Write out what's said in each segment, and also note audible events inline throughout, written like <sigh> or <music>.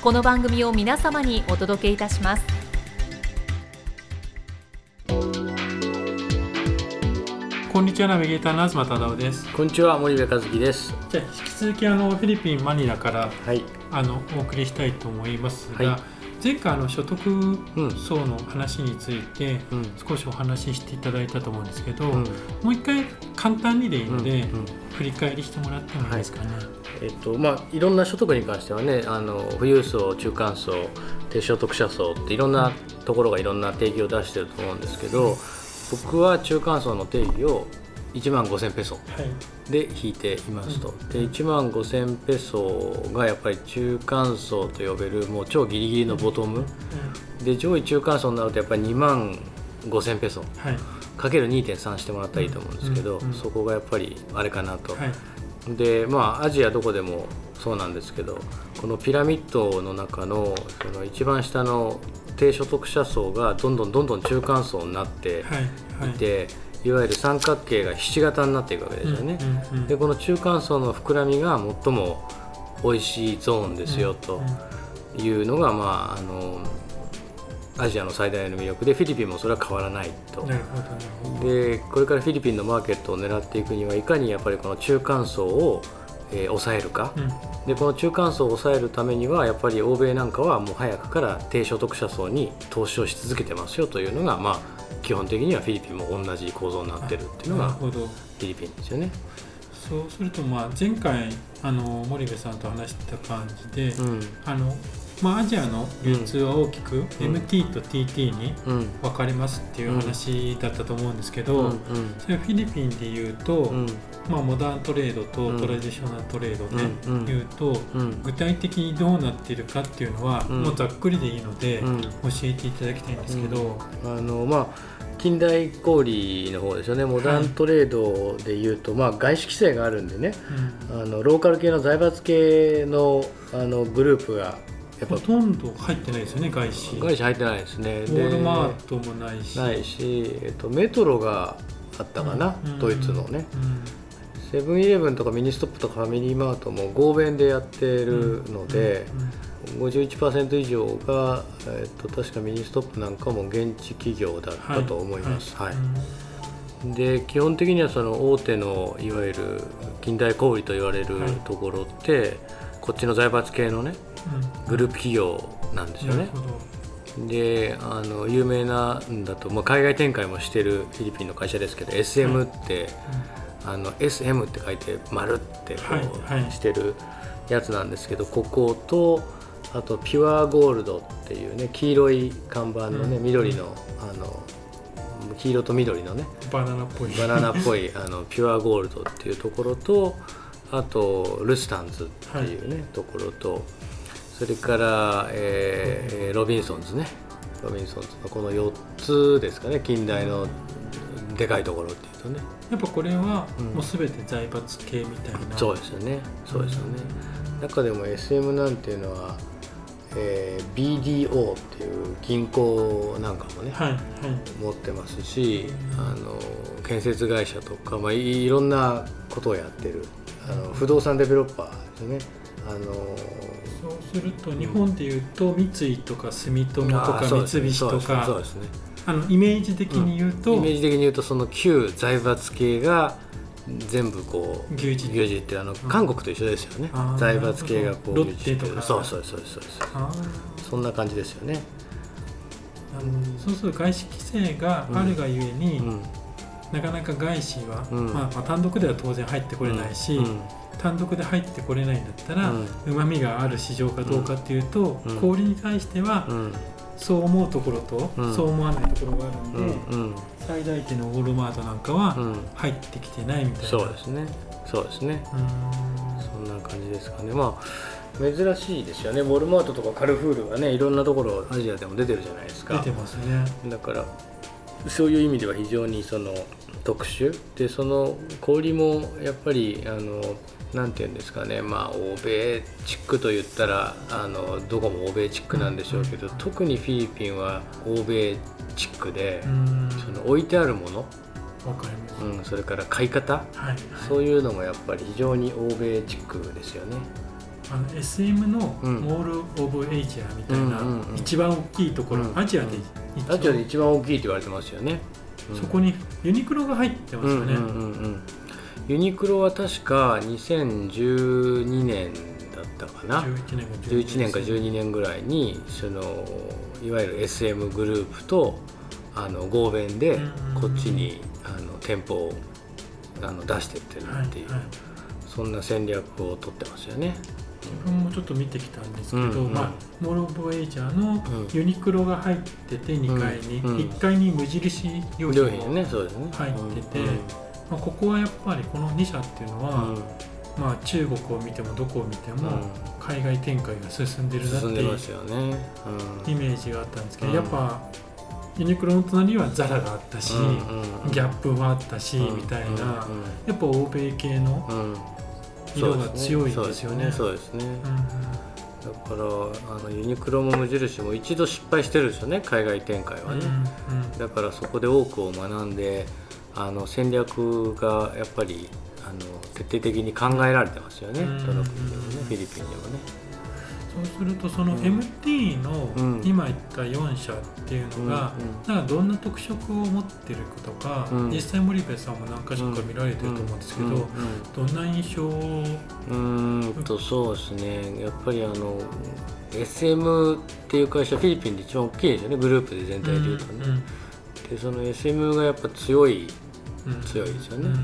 この番組を皆様にお届けいたします。こんにちはナビゲーターの東忠夫です。こんにちは森部和樹です。じゃあ引き続きあのフィリピンマニラからはい。あのお送りしたいと思いますが、はい前回あの所得層の話についてうん。少しお話ししていただいたと思うんですけど、うん。もう一回簡単にでいいので、振り返りしてもらってもいいですかね、えっとまあいろんな所得に関してはねあの富裕層中間層低所得者層っていろんなところがいろんな定義を出してると思うんですけど僕は中間層の定義を1万5000ペソ。はい。で引いていますと、で1万5000ペソがやっぱり中間層と呼べるもう超ギリギリのボトム。で上位中間層になるとやっぱり2万5000ペソ。はい。かける2.3してもらったらいいと思うんですけど、そこがやっぱりあれかなと、はい。でまあアジアどこでもそうなんですけどこのピラミッドの中のその一番下の低所得者層がどんどんどんどん中間層になってはい。はいいわゆる三角形がひし形になっていくわけですよね。うんうんうん。でこの中間層の膨らみが最も美味しいゾーンですよとうん。いうのが、まあ、あのアジアの最大の魅力でフィリピンもそれは変わらないと。でこれからフィリピンのマーケットを狙っていくにはいかにやっぱりこの中間層を、えー抑えるか、うん。でこの中間層を抑えるためにはやっぱり欧米なんかはもう早くから低所得者層に投資をし続けてますよというのが、まあ、基本的にはフィリピンも同じ構造になってるっていうのがフィリピンですよね。そうするとまあ前回あの森部さんと話してた感じで、うんあのまあ、アジアの流通は大きく MT と TT にうん分かれますっていう話だったと思うんですけど、うん。それフィリピンで言うと、うん。まあ、モダントレードとうん。トラディショナルトレードでうん。うん。言うと、うん。具体的にどうなっているかっていうのは、うん。もうざっくりでいいので、うん。教えていただきたいんですけど、あのまあ近代小売の方ですよね。モダントレードでいうと、まあ、外資規制があるんでね。うん。あのローカル系の財閥系のあのグループがやっぱほとんど入ってないですよね外資。外資入ってないですね。ウォールマートでもないし。ないし、えっと、メトロがあったかな、うん。ドイツのね。うん。セブンイレブンとかミニストップとかファミリーマートも合弁でやってるので、51%以上が、えっと、確かミニストップなんかも現地企業だったと思います、はい。で基本的にはその大手のいわゆる近代小売と言われるはい。ところって、こっちの財閥系のねグループ企業なんですよね。であの有名なんだと、まあ、海外展開もしてるフィリピンの会社ですけど SM って、あの SM って書いて「丸ってこう、してるやつなんですけどこことあとピュアゴールドっていうね黄色い看板のね、うん。緑のあの黄色と緑のねバナナっぽい。バナナっぽいあのピュアゴールドっていうところとあとルスタンズっていうね、ところとそれから、えーえーロビンソンズね。ロビンソンズのこの4つですかね。近代のでかいところっていうとね。やっぱこれはうん。もうすべて財閥系みたいな、そうですよね。そうですよね。中でも SM なんていうのは、えー BDO っていう銀行なんかもね、はいはい。持ってますしあの建設会社とか、まあ、いいろんなことをやってるあの不動産デベロッパーですね。あのそうすると日本でいうと三井とか住友とあか三菱とそうですそうかですね。あのイメージ的に言うと、イメージ的に言うとその旧財閥系が全部こう牛耳牛耳ってあの韓国と一緒ですよね、あー財閥系がこう牛耳ってロッテとか。そうそうそうそうそう。あそんな感じですよね。ーそうすると外資規制があるがゆえに、うんなかなか外資は、うん。まあ、まあ単独では当然入ってこれないし、うん。単独で入ってこれないんだったらうまみがある市場かどうかっていうと、うん。小売りに対してはうん。そう思うところと、うん。そう思わないところがあるんうで、最大手のウォルマートなんかはうん。入ってきてないみたいな。そうですね。そうですね。そんな感じですかね。まあ珍しいですよね。ウォルマートとかカルフールがねいろんなところアジアでも出てるじゃないですか。出てますね。だからそういう意味では非常にその特殊？でその氷もやっぱりあのなんていうんですかね。まあ欧米チックと言ったらあのどこも欧米チックなんでしょうけど、特にフィリピンは欧米チックでその置いてあるもの、わかります。うん、それから買い方。はい、そういうのもやっぱり非常に欧米チックですよね。あの SM のうん。モール・オブ・エイジアみたいな、一番大きいところ、うんアジアで一番。アジアで一番大きいと言われてますよね。うん。そこにユニクロが入ってますよね。うんうんうんうん。ユニクロは確か2012年だったかな。11年か11年。か12年ぐらいにそのいわゆる SM グループとあの合弁でうんこっちにあの店舗をあの出してってるはいっていう、はい。そんな戦略を取ってますよね。自分もちょっと見てきたんですけど、うんうん。まあ、モール・オブ・エイジアのうん。ユニクロが入ってて2階に、うん。うん1階に無印良品も。入っててうんまあ、ここはやっぱりこの2社っていうのは、うん。まあ、中国を見てもどこを見てもうん。海外展開が進んでるなっていうイメージがあったんですけど、うん。やっぱユニクロの隣にはザラがあったし、うんうんギャップはあったし、みたいな、やっぱ欧米系の色が強いですよね。そうですね。うんうん。だからあのユニクロも無印も一度失敗してるんですよね。海外展開はね、うんだからそこで多くを学んであの戦略がやっぱりあの徹底的に考えられてますよね、うんどの国でもねフィリピンでもね。そうするとそのうん。MT のうん。今言った4社っていうのが、なんかどんな特色を持ってるかとか、うん。実際森部さんも何か所か見られてると思うんですけど、うんどんな印象を？うんとそうですね。やっぱりあの SM っていう会社フィリピンで一番大きいですよねグループで全体でいうとね、でその SM がやっぱ強いうん。うん強いですよね、うんその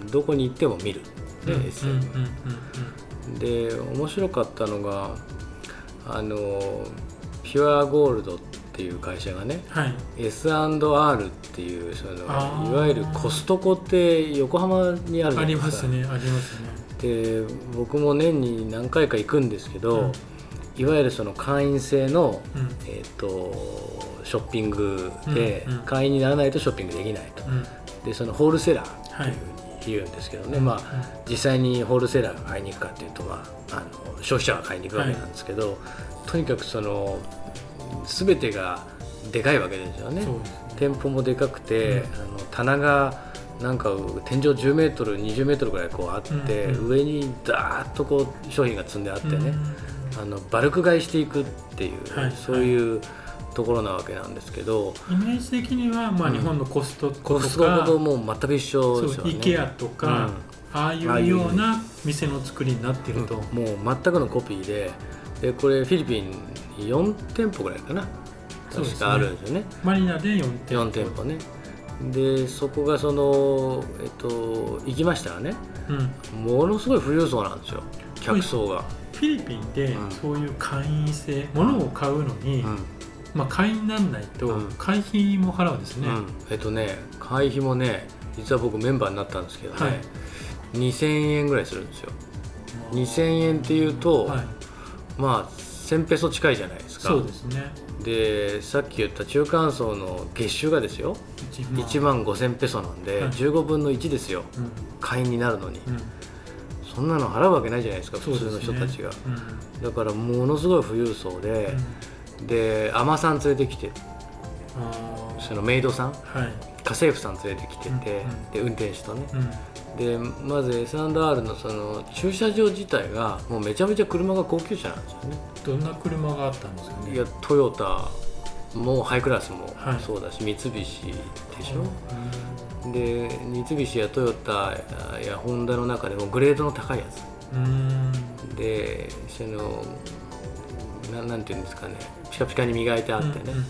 うん、どこに行っても見る、ねうん SM うんうんで面白かったのがあのピュアゴールドっていう会社がねはい。S&R っていうそのいわゆるコストコって横浜にあるじゃありないでか。ますすね。ありますね。で僕も年に何回か行くんですけど、うん。いわゆるその会員制の、うん。えー、とショッピングでうんうん。会員にならないとショッピングできないと、うん。でそのホールセラーっていうふうに言うんですけどね、まあ実際にホールセラーが買いに行くかっていうと、まあ、あの消費者が買いに行くわけなんですけど、とにかくその全てがでかいわけですよね。ね。店舗もでかくて、うん。あの棚がなんか天井10メートル20メートルぐらいこうあって、うんうん。上にダーッとこう商品が積んであってね、あのバルク買いしていくっていう、はい。そういうところなわけなんですけど、イメージ的には、まあ、うん。日本のコストココとかストコともう全く一緒ですよね。IKEA とか、ああいうような店の作りになってると、もう全くのコピーででこれフィリピンに4店舗ぐらいかな確かあるんですよね。マリナで4店舗。4店舗ね。でそこがそのえっと行きましたらね。うん、ものすごい富裕層なんですよ。客層が、フィリピンでうん。そういう会員制、物を買うのに、うんまあ、会員にならないとうん。会費も払うんですね、うん。えっとね会費もね実は僕メンバーになったんですけどね、はい。2000円ぐらいするんですよ。2000円っていうと、はい、まあ1000ペソ近いじゃないですか。そうですね。でさっき言った中間層の月収がですよ。1万。5000ペソなんで、はい。15分の1ですよ。うん。会員になるのに、うん。そんなの払うわけないじゃないですか普通の人たちが、うん。だからものすごい富裕層で、で海女さん連れてきて。そのメイドさん。はい、家政婦さん連れてきてて、うんで運転手とね。うん。でまず S&R のその駐車場自体がもうめちゃめちゃ車が高級車なんですよね。どんな車があったんですかね？いやトヨタもうハイクラスもはい。そうだし、三菱でしょ、で三菱やトヨタやホンダの中でもグレードの高いやつ。うん。でそのななんていうんですかねピカピカに磨いてあってね、うんうん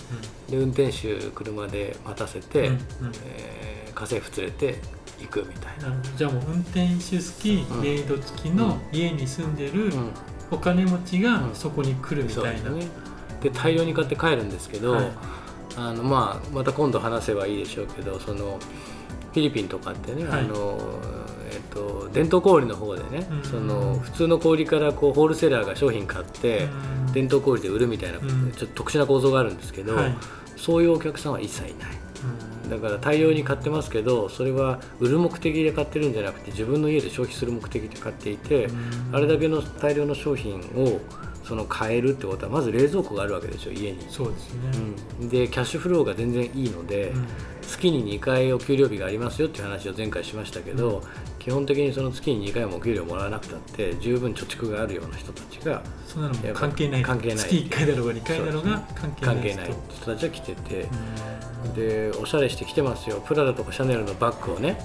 で運転手車で待たせて、うんうん。えー家政婦連れて行くみたいな、じゃあもう運転手付きうん。メイド付きの家に住んでるうん。お金持ちがうん。そこに来るみたいな、ですね。で大量に買って帰るんですけど、はい。あのまあ、また今度話せばいいでしょうけどそのフィリピンとかってね、はい。あのと伝統小売の方でね、うん。その普通の小売からこうホールセラーが商品買って、うん。伝統小売で売るみたいな、うん。ちょっと特殊な構造があるんですけど、はい。そういうお客さんは一切いない。うん。だから大量に買ってますけどそれは売る目的で買ってるんじゃなくて自分の家で消費する目的で買っていて、うん。あれだけの大量の商品をその買えるってことはまず冷蔵庫があるわけですよ家に、そうですね、うん、でキャッシュフローが全然いいので、うん。月に2回お給料日がありますよっていう話を前回しましたけど、うん基本的にその月に2回もお給料もらわなくたって十分貯蓄があるような人たちがそんなのも関係ない。関係ない。月1回だろうが2回だろうが関係ない。関係人ない人たちは来てて、うん。でおしゃれしてきてますよ。プラダとかシャネルのバッグをね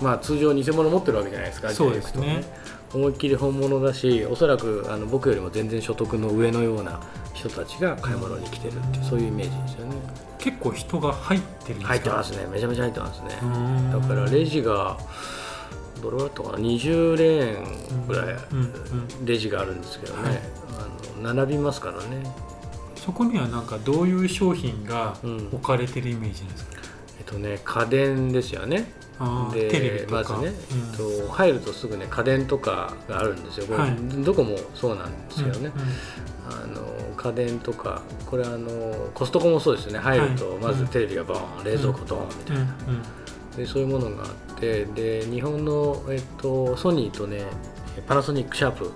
まあ通常偽物持ってるわけじゃないですかそうですね。思いっきり本物だしおそらくあの僕よりも全然所得の上のような人たちが買い物に来てるっていうそういうイメージですよね。結構人が入ってるんですか？入ってますね。めちゃめちゃ入ってますね。うん。だからレジがどれぐらいあったかな20レーンぐらいレジがあるんですけどね、はい。あの並びますからね。そこにはなんかどういう商品がうん。置かれてるイメージなんですか、えっとね家電ですよね。でテレビとか、まずね、うん。えっと、入るとすぐね家電とかがあるんですよ、これはい。どこもそうなんですけどね、うんうん。あの家電とかこれあのコストコもそうですよね。入るとはい。まずテレビがボーン、冷蔵庫ドーンみたいな、うんでそういうものがあってで日本の、えっと、ソニーとねパナソニックシャープ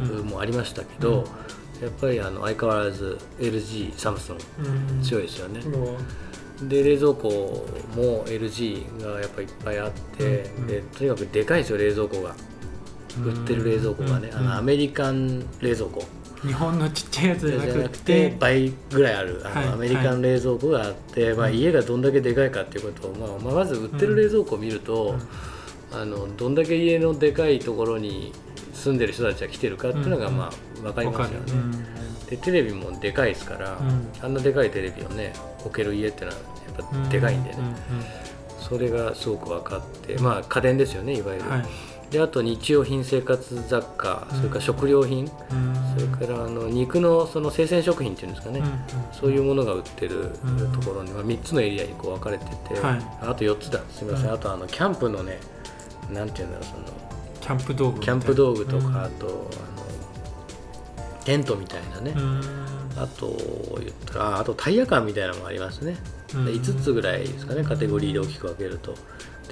うんうん。もありましたけど、うん。やっぱりあの相変わらず LG サムスンうん。強いですよね、うんで冷蔵庫も LG がやっぱいっぱいあって、うんでとにかくでかいですよ冷蔵庫が。売ってる冷蔵庫がね、うん。あのアメリカン冷蔵庫日本のちっちゃいやつじゃなくてて倍ぐらいあるあの、はいアメリカン冷蔵庫があって、まあ、うん家がどんだけでかいかっていうことを、まあまあ、まず売ってる冷蔵庫を見ると、あのどんだけ家のでかいところに住んでる人たちが来てるかっていうのが、うんまあ、分かりますよね。うん。でテレビもでかいですから、うん。あんなでかいテレビをね置ける家ってのはやっぱでかいんでね、うそれがすごく分かってまあ家電ですよねいわゆる、んはいであと日用品生活雑貨それから食料品、うん。それからあの肉のその生鮮食品っていうんですかね、そういうものが売ってるうん。ところに、まあ、3つのエリアにこう分かれてて、はい。あと4つだ。すみません、うんあとあのキャンプのねなんていうんだろうそのキャンプ道具みキャンプ道具とか、うん。あとあのテントみたいなね、うん。あと言ったらああとタイヤ感みたいなのもありますね、うん。で5つぐらいですかね。カテゴリーで大きく分けると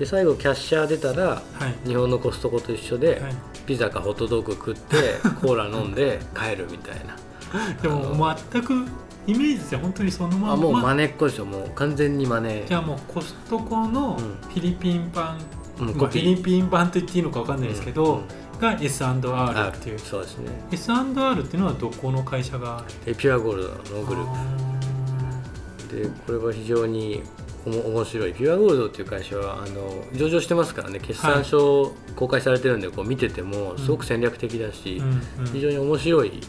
で最後キャッシャー出たらはい。日本のコストコと一緒で、はい。ピザかホットドッグ食って <laughs> コーラ飲んで帰るみたいな。でも全くイメージですよ。本当にそのまんま。あもう真似っこですよ。もう完全に真似。じゃあもうコストコのうん。フィリピン版、うんまあフィリピン版と言っていいのか分かんないですけど、うんうん。が S&R っていう。そうですね。S&R っていうのはどこの会社がでピュアゴールドのグループ。でこれは非常に面白い。ピュアゴールドっていう会社はあの上場してますからね。決算書公開されてるんでこう見ててもすごく戦略的だし、うん。うん。非常に面白い。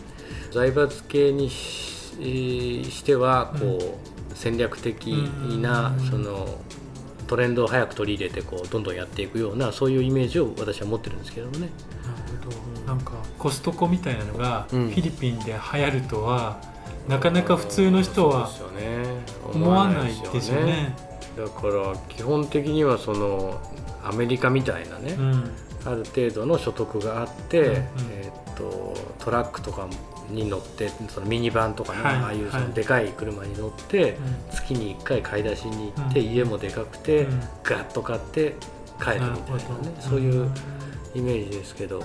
財閥系にししてはこう戦略的なうん。そのトレンドを早く取り入れてこうどんどんやっていくようなそういうイメージを私は持ってるんですけどもね。なるほど。なんかコストコみたいなのがフうん。ィリピンで流行るとは、なかなか普通の人はそうですよね思わないですよね。だから基本的にはそのアメリカみたいなね、うん。ある程度の所得があって、うんうん。えーっとトラックとかに乗ってそのミニバンとかね、はいああいうそはい。のでかい車に乗って、うん。月に1回買い出しに行って、うん。家もでかくて、うん。ガッと買って帰るみたいなね。そういうイメージですけど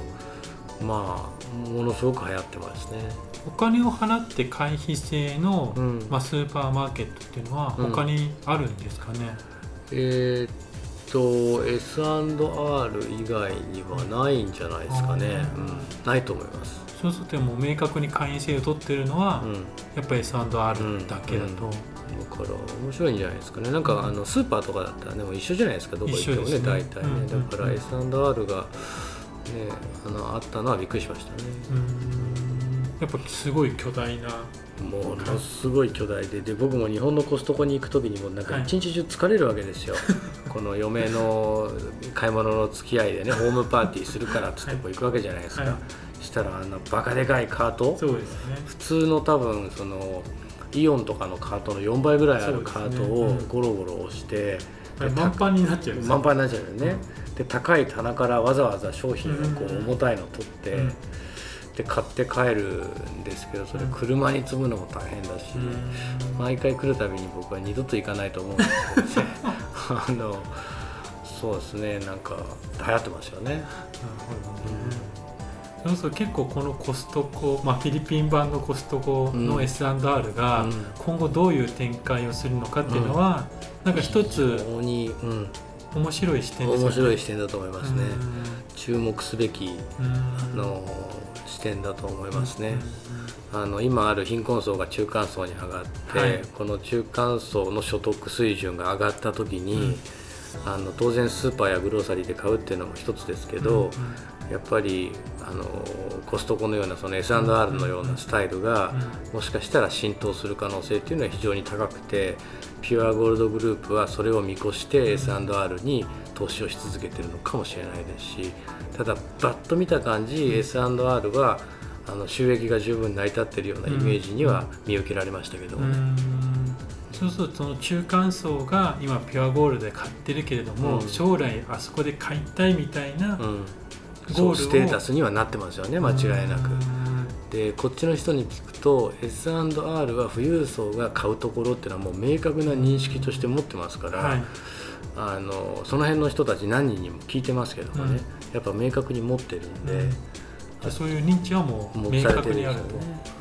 まあものすごく流行ってますね。お金を払って会費制の、うん。まあ、スーパーマーケットっていうのはうん。他にあるんですかね、えーっと S&R 以外にはないんじゃないですかね、ううん。ん、ないと思います。そうするともう明確に会員制を取ってるのは、うん。やっぱり S&R だけだと、から面白いんじゃないですかね。なんかあのスーパーとかだったらねもう一緒じゃないですか。どこ行ってもねね。大体ね、うん。だから S&R が、ね、あのあったのはびっくりしましたね、うん。やっぱすごい巨大なものすごい巨大でで僕も日本のコストコに行く時にもなんかはい。一日中疲れるわけですよ、<laughs> この嫁の買い物の付き合いでねホームパーティーするからっつってこう行くわけじゃないですか、はい。したらあんなバカでかいカート。そうですね。普通の多分そのイオンとかのカートの4倍ぐらいあるカートをゴロゴロ押して、で満帆になっちゃう満帆になっちゃうよね、で高い棚からわざわざ商品をこうん。う重たいの取って、うん。で買って帰るんですけどそれ車に積むのも大変だし、うん。毎回来るたびに僕は二度と行かないと思うんですけどね。<laughs> あのそうですね。なんか流行ってますよね。なるほどねそうそう結構このコストコ、まあ、フィリピン版のコストコのうん S&R がうん。今後どういう展開をするのかっていうのは、なんか一つ非常に、うん、面白い視点ですよね。面白い視点だと思いますね。う注目すべきん。あの視点だと思いますね。あの今ある貧困層が中間層に上がって、はい。この中間層の所得水準が上がった時に、あの当然スーパーやグローサリーで買うっていうのも一つですけど、やっぱりあのコストコのようなその S&R のようなスタイルが、もしかしたら浸透する可能性っていうのは非常に高くてピュアゴールドグループはそれを見越して S&R に投資をし続けてるのかもしれないですしただバッと見た感じ S&R はあの収益が十分成り立ってるようなイメージには見受けられましたけどもね。うん。そうするとその中間層が今ピュアゴールドで買ってるけれども、うん。将来あそこで買いたいみたいなうんゴステータスにはなってますよね間違いなく。うん。でこっちの人に聞くと S&R は富裕層が買うところっていうのはもう明確な認識として持ってますから、はい。あのその辺の人たち何人にも聞いてますけどもね、うんやっぱ明確に持ってるんで、うん。そういう認知はもう明確にあるるんで。ね。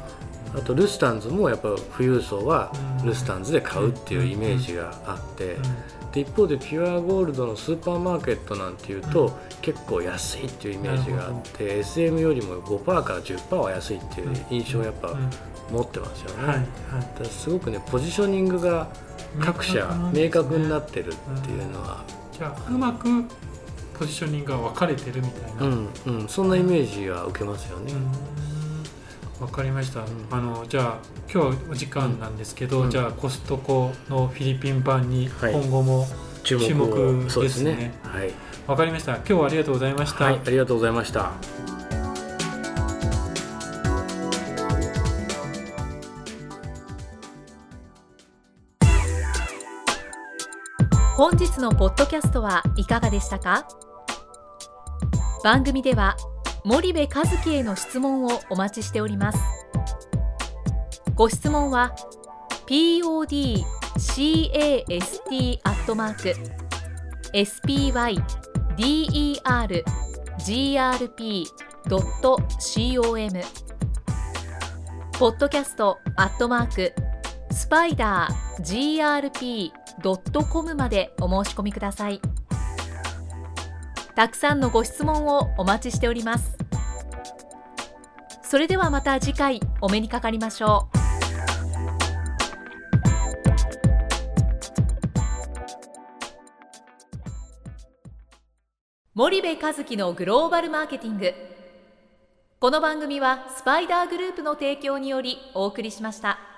あとルスタンズもやっぱ富裕層はうん。ルスタンズで買うっていうイメージがあって、うん。で一方でピュアゴールドのスーパーマーケットなんていうと、うん。結構安いっていうイメージがあって SM よりも5%から10%は安いっていう印象をやっぱうん。持ってますよね。はいはい。すごくねポジショニングが各社明確になってるっていうのは、じゃあうまくポジショニングが分かれてるみたいな。うんうん、そんなイメージは受けますよね。わかりました、んあのじゃあ今日はお時間なんですけど、うん。じゃあコストコのフィリピン版にはい。今後も注注目をそうですねね。はい、わ、かりました。今日はありがとうございました、はい、ありがとうございました。本日のポッドキャストはいかがでしたか？番組では森部和樹への質問をお待ちしております。ご質問は podcast アットマーク spydergrp.com ポッドキャストアットマークスパイダー grp.com までお申し込みください。たくさんのご質問をお待ちしております。それではまた次回お目にかかりましょう森部和樹のグローバルマーケティングこの番組はスパイダーグループの提供によりお送りしました。